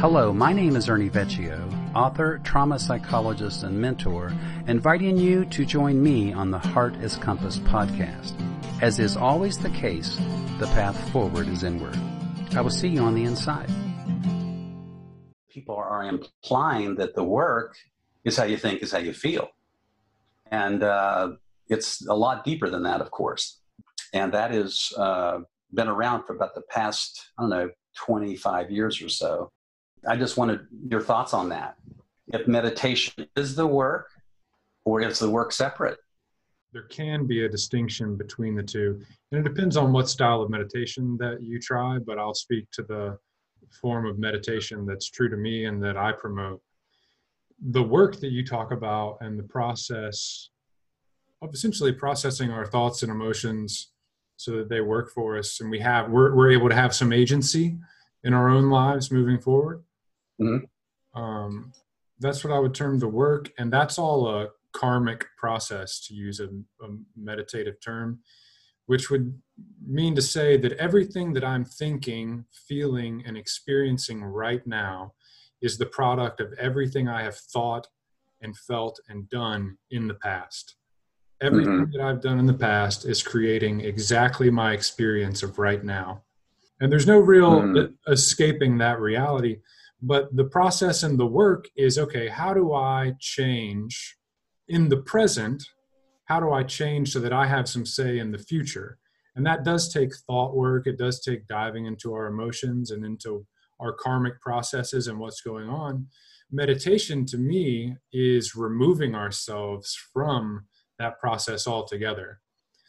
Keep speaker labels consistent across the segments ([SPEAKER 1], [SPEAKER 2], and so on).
[SPEAKER 1] Hello, my name is Ernie Vecchio, author, trauma psychologist, and mentor, inviting you to join me on the Heart as Compass podcast. As is always the case, the path forward is inward. I will see you on the inside. People are implying that the work is how you think, is how you feel. And uh, it's a lot deeper than that, of course. And that has uh, been around for about the past, I don't know, 25 years or so. I just wanted your thoughts on that. If meditation is the work, or is the work separate?
[SPEAKER 2] There can be a distinction between the two. And it depends on what style of meditation that you try, but I'll speak to the form of meditation that's true to me and that I promote. The work that you talk about and the process of essentially processing our thoughts and emotions so that they work for us and we have we're, we're able to have some agency in our own lives moving forward Mm-hmm. Um, that's what I would term the work, and that's all a karmic process, to use a, a meditative term, which would mean to say that everything that I'm thinking, feeling, and experiencing right now is the product of everything I have thought and felt and done in the past. Everything mm-hmm. that I've done in the past is creating exactly my experience of right now. And there's no real mm-hmm. escaping that reality but the process and the work is okay how do i change in the present? How do i change so that i have some say in the future? And that does take thought work. It does take diving into our emotions and into our karmic processes and what's going on. Meditation to me is removing ourselves from that process altogether.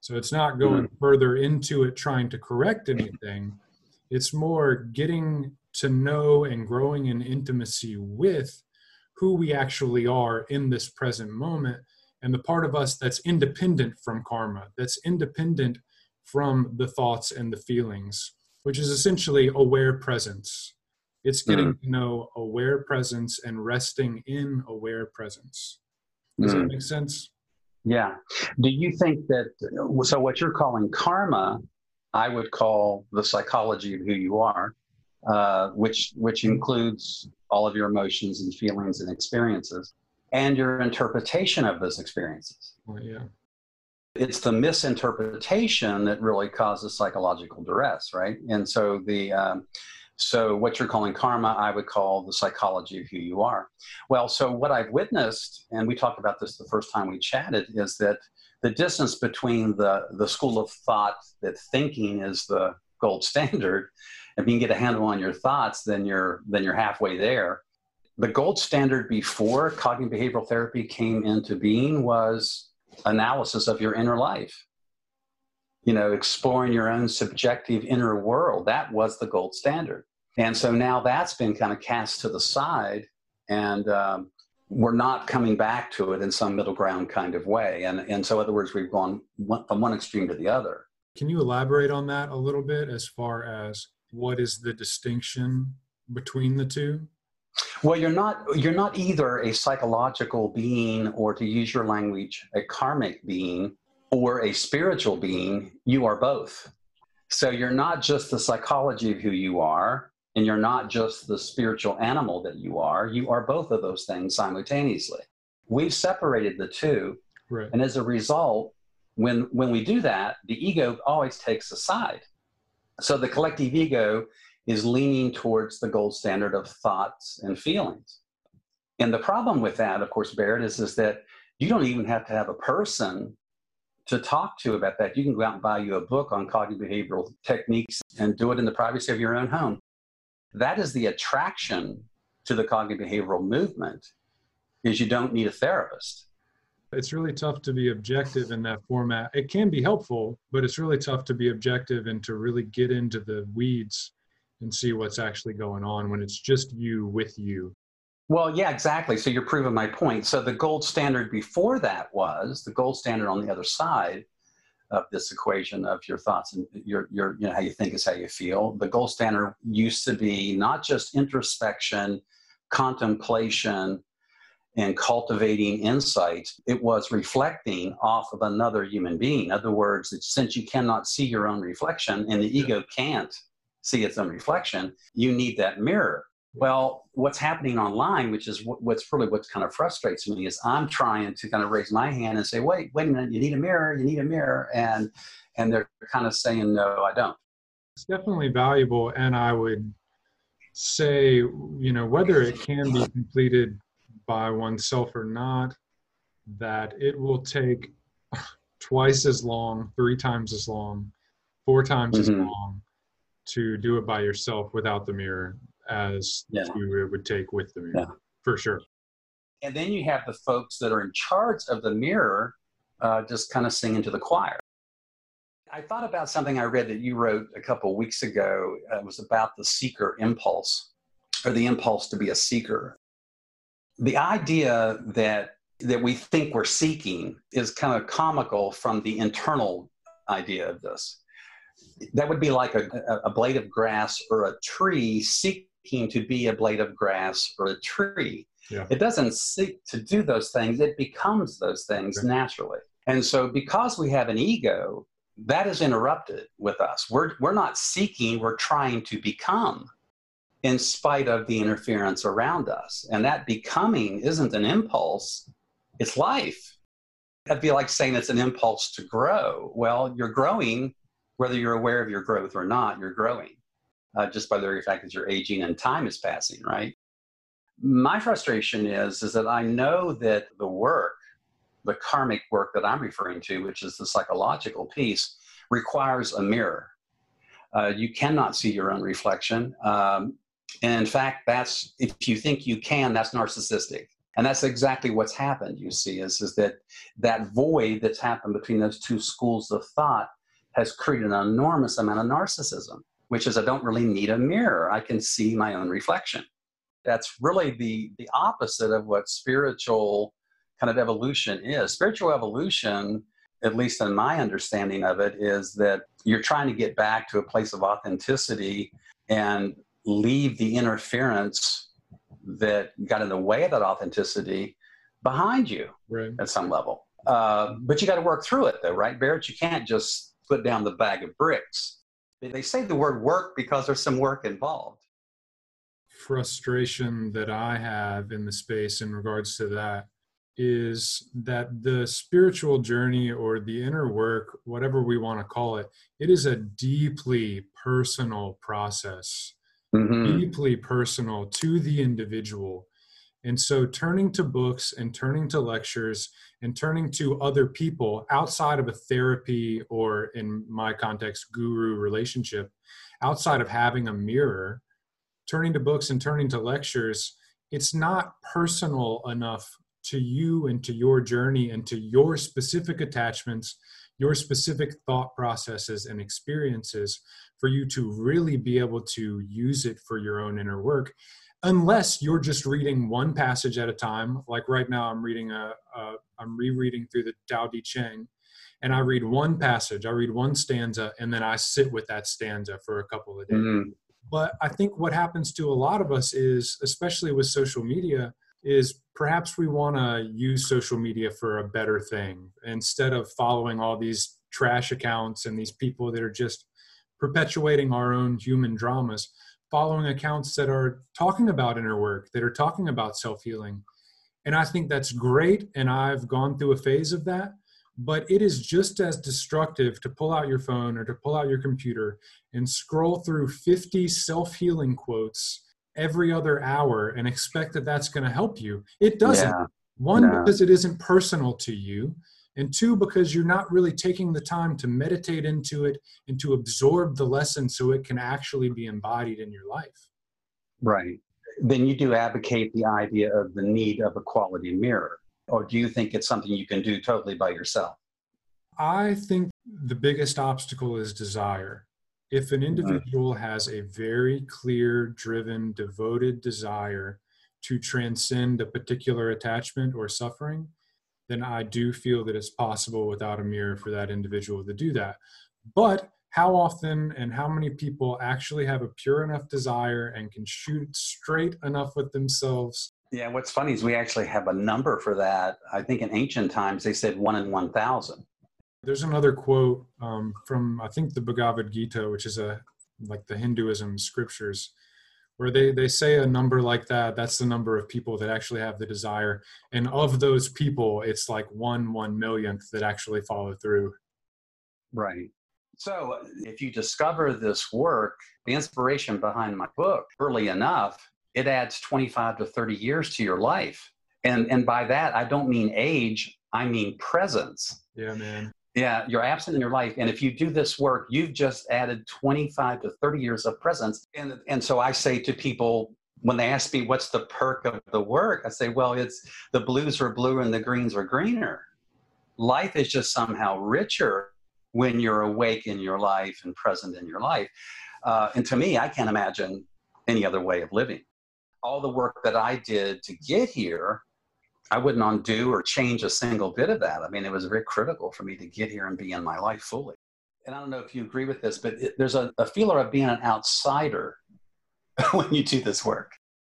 [SPEAKER 2] So it's not going mm-hmm. further into it trying to correct anything. It's more getting to know and growing in intimacy with who we actually are in this present moment and the part of us that's independent from karma, that's independent from the thoughts and the feelings, which is essentially aware presence. It's getting mm. to know aware presence and resting in aware presence. Does mm. that make sense?
[SPEAKER 1] Yeah. Do you think that, so what you're calling karma, I would call the psychology of who you are uh, which which includes all of your emotions and feelings and experiences and your interpretation of those experiences.
[SPEAKER 2] Well, yeah.
[SPEAKER 1] It's the misinterpretation that really causes psychological duress, right? And so the um, so what you're calling karma, I would call the psychology of who you are. Well, so what I've witnessed, and we talked about this the first time we chatted, is that the distance between the the school of thought that thinking is the gold standard if you can get a handle on your thoughts, then you're then you're halfway there. The gold standard before cognitive behavioral therapy came into being was analysis of your inner life. You know, exploring your own subjective inner world. That was the gold standard. And so now that's been kind of cast to the side, and um, we're not coming back to it in some middle ground kind of way. And, and so, in other words, we've gone one, from one extreme to the other.
[SPEAKER 2] Can you elaborate on that a little bit as far as what is the distinction between the two?
[SPEAKER 1] Well, you're not you're not either a psychological being or to use your language, a karmic being or a spiritual being. You are both. So you're not just the psychology of who you are, and you're not just the spiritual animal that you are. You are both of those things simultaneously. We've separated the two. Right. And as a result, when when we do that, the ego always takes a side. So the collective ego is leaning towards the gold standard of thoughts and feelings. And the problem with that, of course, Barrett, is, is that you don't even have to have a person to talk to about that. You can go out and buy you a book on cognitive behavioral techniques and do it in the privacy of your own home. That is the attraction to the cognitive behavioral movement is you don't need a therapist
[SPEAKER 2] it's really tough to be objective in that format. It can be helpful, but it's really tough to be objective and to really get into the weeds and see what's actually going on when it's just you with you.
[SPEAKER 1] Well, yeah, exactly. So you're proving my point. So the gold standard before that was the gold standard on the other side of this equation of your thoughts and your your you know how you think is how you feel. The gold standard used to be not just introspection, contemplation, and cultivating insight, it was reflecting off of another human being. In other words, since you cannot see your own reflection and the ego can't see its own reflection, you need that mirror. Well, what's happening online, which is what's really what kind of frustrates me, is I'm trying to kind of raise my hand and say, "Wait, wait a minute! You need a mirror. You need a mirror," and and they're kind of saying, "No, I don't."
[SPEAKER 2] It's definitely valuable, and I would say, you know, whether it can be completed by oneself or not, that it will take twice as long, three times as long, four times mm-hmm. as long to do it by yourself without the mirror as yeah. you would take with the mirror, yeah. for sure.
[SPEAKER 1] And then you have the folks that are in charge of the mirror uh, just kind of singing to the choir. I thought about something I read that you wrote a couple weeks ago. Uh, it was about the seeker impulse, or the impulse to be a seeker. The idea that that we think we're seeking is kind of comical from the internal idea of this. That would be like a, a blade of grass or a tree seeking to be a blade of grass or a tree. Yeah. It doesn't seek to do those things, it becomes those things okay. naturally. And so, because we have an ego, that is interrupted with us. We're, we're not seeking, we're trying to become in spite of the interference around us. And that becoming isn't an impulse, it's life. That'd be like saying it's an impulse to grow. Well, you're growing, whether you're aware of your growth or not, you're growing uh, just by the very fact that you're aging and time is passing, right? My frustration is, is that I know that the work, the karmic work that I'm referring to, which is the psychological piece, requires a mirror. Uh, you cannot see your own reflection. Um, and in fact, that's if you think you can, that's narcissistic. And that's exactly what's happened, you see, is, is that that void that's happened between those two schools of thought has created an enormous amount of narcissism which is I don't really need a mirror. I can see my own reflection. That's really the, the opposite of what spiritual kind of evolution is. Spiritual evolution, at least in my understanding of it, is that you're trying to get back to a place of authenticity and leave the interference that got in the way of that authenticity behind you right. at some level. Uh, but you got to work through it, though, right, Barrett? You can't just put down the bag of bricks they say the word work because there's some work involved.
[SPEAKER 2] Frustration that I have in the space in regards to that is that the spiritual journey or the inner work, whatever we want to call it, it is a deeply personal process, mm-hmm. deeply personal to the individual. And so turning to books and turning to lectures and turning to other people outside of a therapy or, in my context, guru relationship, outside of having a mirror, turning to books and turning to lectures, it's not personal enough to you and to your journey and to your specific attachments, your specific thought processes and experiences for you to really be able to use it for your own inner work unless you're just reading one passage at a time like right now i'm reading a, a i'm rereading through the Tao Te Ching and i read one passage i read one stanza and then i sit with that stanza for a couple of days mm-hmm. but i think what happens to a lot of us is especially with social media is perhaps we want to use social media for a better thing instead of following all these trash accounts and these people that are just perpetuating our own human dramas following accounts that are talking about inner work, that are talking about self healing. And I think that's great. And I've gone through a phase of that. But it is just as destructive to pull out your phone or to pull out your computer and scroll through 50 self healing quotes every other hour and expect that that's going to help you. It doesn't. Yeah. One, no. because it isn't personal to you and two because you're not really taking the time to meditate into it and to absorb the lesson so it can actually be embodied in your life
[SPEAKER 1] right then you do advocate the idea of the need of a quality mirror or do you think it's something you can do totally by yourself
[SPEAKER 2] i think the biggest obstacle is desire if an mm-hmm. individual has a very clear driven devoted desire to transcend a particular attachment or suffering then I do feel that it's possible without a mirror for that individual to do that. But how often and how many people actually have a pure enough desire and can shoot straight enough with themselves?
[SPEAKER 1] Yeah, what's funny is we actually have a number for that. I think in ancient times they said one in 1,000.
[SPEAKER 2] There's another quote um, from, I think, the Bhagavad Gita, which is a like the Hinduism scriptures, where they they say a number like that that's the number of people that actually have the desire. And of those people it's like one one millionth that actually follow through.
[SPEAKER 1] Right. So if you discover this work the inspiration behind my book early enough it adds 25 to 30 years to your life. And and by that i don't mean age i mean presence.
[SPEAKER 2] Yeah man
[SPEAKER 1] yeah, you're absent in your life. And if you do this work, you've just added 25 to 30 years of presence. And, and so I say to people, when they ask me what's the perk of the work, I say, well, it's the blues are blue and the greens are greener. Life is just somehow richer when you're awake in your life and present in your life. Uh, and to me, I can't imagine any other way of living. All the work that I did to get here I wouldn't undo or change a single bit of that. I mean, it was very critical for me to get here and be in my life fully. And I don't know if you agree with this, but it, there's a, a feeler of being an outsider when you do this work.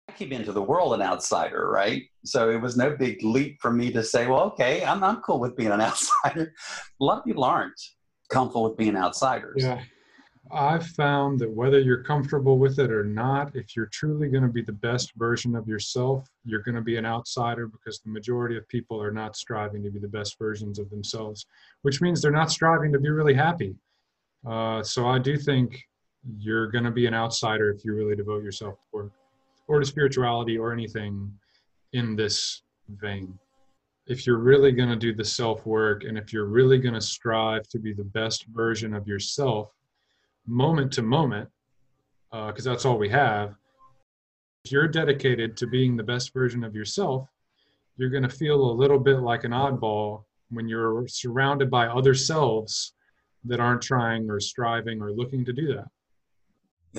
[SPEAKER 1] I came into the world an outsider, right? So it was no big leap for me to say, well, okay, I'm, I'm cool with being an outsider. A lot of people aren't comfortable with being outsiders.
[SPEAKER 2] Yeah. I've found that whether you're comfortable with it or not, if you're truly going to be the best version of yourself, you're going to be an outsider because the majority of people are not striving to be the best versions of themselves, which means they're not striving to be really happy. Uh, so I do think you're going to be an outsider if you really devote yourself to work or to spirituality or anything in this vein. If you're really going to do the self work and if you're really going to strive to be the best version of yourself, moment to moment, because uh, that's all we have, if you're dedicated to being the best version of yourself, you're going to feel a little bit like an oddball when you're surrounded by other selves that aren't trying or striving or looking to do that.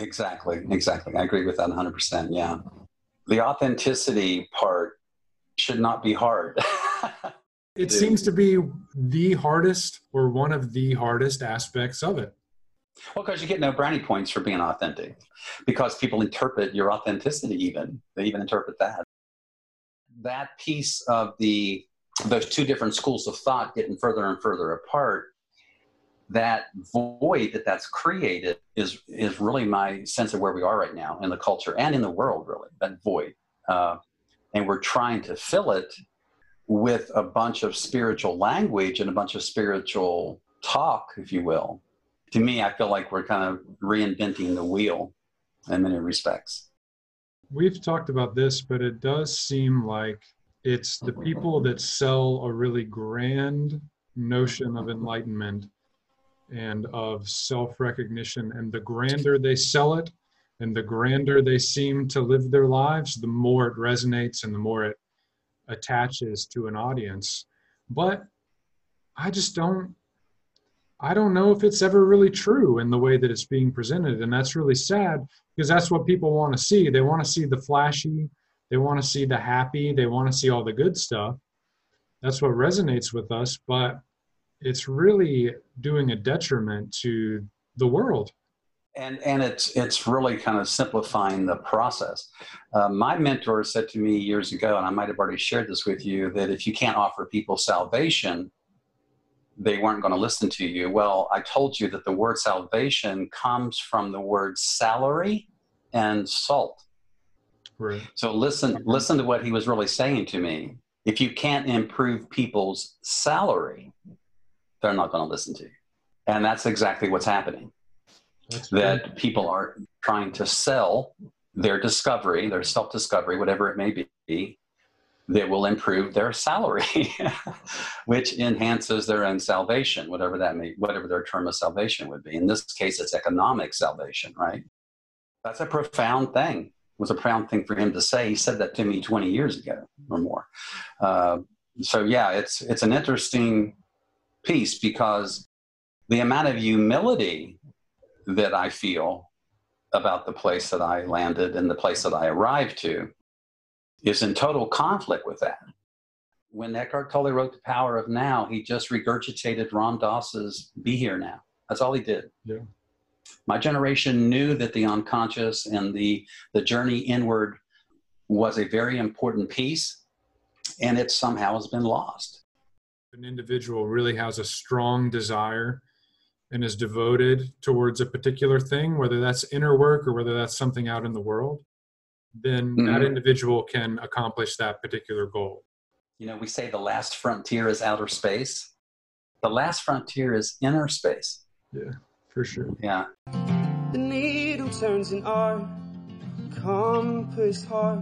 [SPEAKER 1] Exactly, exactly. I agree with that 100%. Yeah. The authenticity part should not be hard.
[SPEAKER 2] it seems to be the hardest or one of the hardest aspects of it.
[SPEAKER 1] Well, because you get no brownie points for being authentic, because people interpret your authenticity. Even they even interpret that. That piece of the those two different schools of thought getting further and further apart. That void that that's created is is really my sense of where we are right now in the culture and in the world. Really, that void, uh, and we're trying to fill it with a bunch of spiritual language and a bunch of spiritual talk, if you will, to me, I feel like we're kind of reinventing the wheel in many respects.
[SPEAKER 2] We've talked about this, but it does seem like it's the people that sell a really grand notion of enlightenment and of self recognition. And the grander they sell it, and the grander they seem to live their lives, the more it resonates and the more it attaches to an audience. But I just don't I don't know if it's ever really true in the way that it's being presented. And that's really sad because that's what people want to see. They want to see the flashy, they want to see the happy, they want to see all the good stuff. That's what resonates with us, but it's really doing a detriment to the world.
[SPEAKER 1] And, and it's, it's really kind of simplifying the process. Uh, my mentor said to me years ago, and I might have already shared this with you, that if you can't offer people salvation, they weren't going to listen to you. Well, I told you that the word salvation comes from the word salary and salt.
[SPEAKER 2] Right.
[SPEAKER 1] So listen, listen to what he was really saying to me. If you can't improve people's salary, they're not going to listen to you. And that's exactly what's happening. That's that people are trying to sell their discovery, their self discovery, whatever it may be, that will improve their salary, which enhances their own salvation, whatever that may, whatever their term of salvation would be. In this case, it's economic salvation, right? That's a profound thing. It was a profound thing for him to say. He said that to me 20 years ago or more. Uh, so yeah, it's it's an interesting piece because the amount of humility that I feel about the place that I landed and the place that I arrived to is in total conflict with that. When Eckhart Tolle wrote The Power of Now, he just regurgitated Ram Dass's Be Here Now. That's all he did.
[SPEAKER 2] Yeah.
[SPEAKER 1] My generation knew that the unconscious and the, the journey inward was a very important piece, and it somehow has been lost.
[SPEAKER 2] An individual really has a strong desire and is devoted towards a particular thing, whether that's inner work or whether that's something out in the world, then mm-hmm. that individual can accomplish that particular goal.
[SPEAKER 1] You know, we say the last frontier is outer space. The last frontier is inner space.
[SPEAKER 2] Yeah, for sure.
[SPEAKER 1] Yeah.
[SPEAKER 3] The needle turns in our compass heart.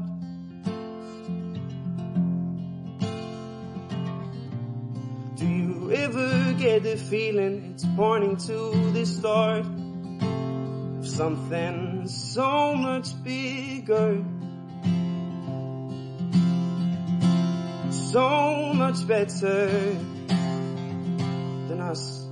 [SPEAKER 3] Do you ever get the feeling it's pointing to the start of something so much bigger? So much better than us.